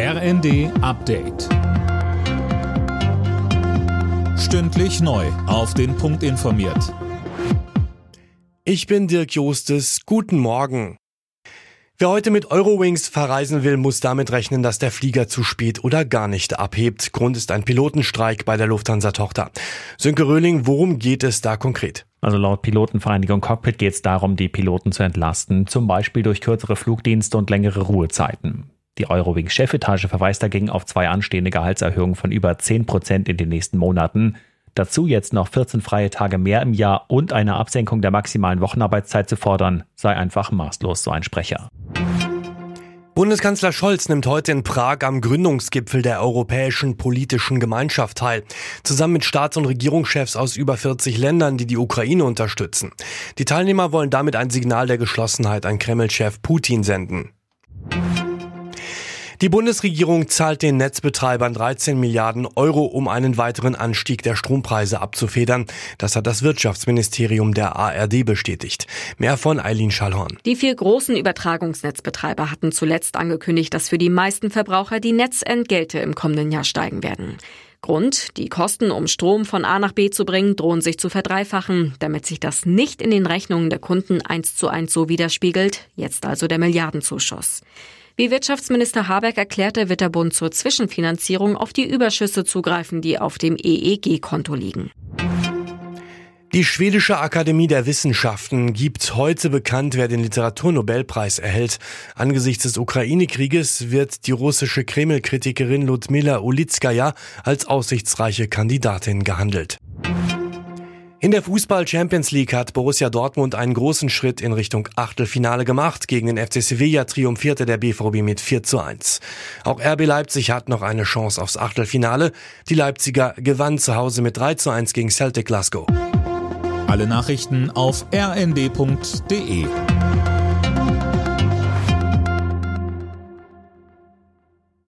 RND Update. Stündlich neu. Auf den Punkt informiert. Ich bin Dirk Jostes. Guten Morgen. Wer heute mit Eurowings verreisen will, muss damit rechnen, dass der Flieger zu spät oder gar nicht abhebt. Grund ist ein Pilotenstreik bei der Lufthansa-Tochter. Sönke Röhling, worum geht es da konkret? Also laut Pilotenvereinigung Cockpit geht es darum, die Piloten zu entlasten, zum Beispiel durch kürzere Flugdienste und längere Ruhezeiten. Die Eurowings-Chefetage verweist dagegen auf zwei anstehende Gehaltserhöhungen von über 10 Prozent in den nächsten Monaten. Dazu jetzt noch 14 freie Tage mehr im Jahr und eine Absenkung der maximalen Wochenarbeitszeit zu fordern, sei einfach maßlos, so ein Sprecher. Bundeskanzler Scholz nimmt heute in Prag am Gründungsgipfel der Europäischen Politischen Gemeinschaft teil, zusammen mit Staats- und Regierungschefs aus über 40 Ländern, die die Ukraine unterstützen. Die Teilnehmer wollen damit ein Signal der Geschlossenheit an Kreml-Chef Putin senden. Die Bundesregierung zahlt den Netzbetreibern 13 Milliarden Euro, um einen weiteren Anstieg der Strompreise abzufedern. Das hat das Wirtschaftsministerium der ARD bestätigt. Mehr von Eileen Schallhorn. Die vier großen Übertragungsnetzbetreiber hatten zuletzt angekündigt, dass für die meisten Verbraucher die Netzentgelte im kommenden Jahr steigen werden. Grund, die Kosten, um Strom von A nach B zu bringen, drohen sich zu verdreifachen. Damit sich das nicht in den Rechnungen der Kunden eins zu eins so widerspiegelt, jetzt also der Milliardenzuschuss. Wie Wirtschaftsminister Habeck erklärte, wird der Bund zur Zwischenfinanzierung auf die Überschüsse zugreifen, die auf dem EEG-Konto liegen. Die Schwedische Akademie der Wissenschaften gibt heute bekannt, wer den Literaturnobelpreis erhält. Angesichts des Ukraine-Krieges wird die russische Kreml-Kritikerin Ludmila Ulitskaya als aussichtsreiche Kandidatin gehandelt. In der Fußball Champions League hat Borussia Dortmund einen großen Schritt in Richtung Achtelfinale gemacht. Gegen den FC Sevilla triumphierte der BVB mit 4 zu 1. Auch RB Leipzig hat noch eine Chance aufs Achtelfinale. Die Leipziger gewannen zu Hause mit 3 zu 1 gegen Celtic Glasgow. Alle Nachrichten auf rnd.de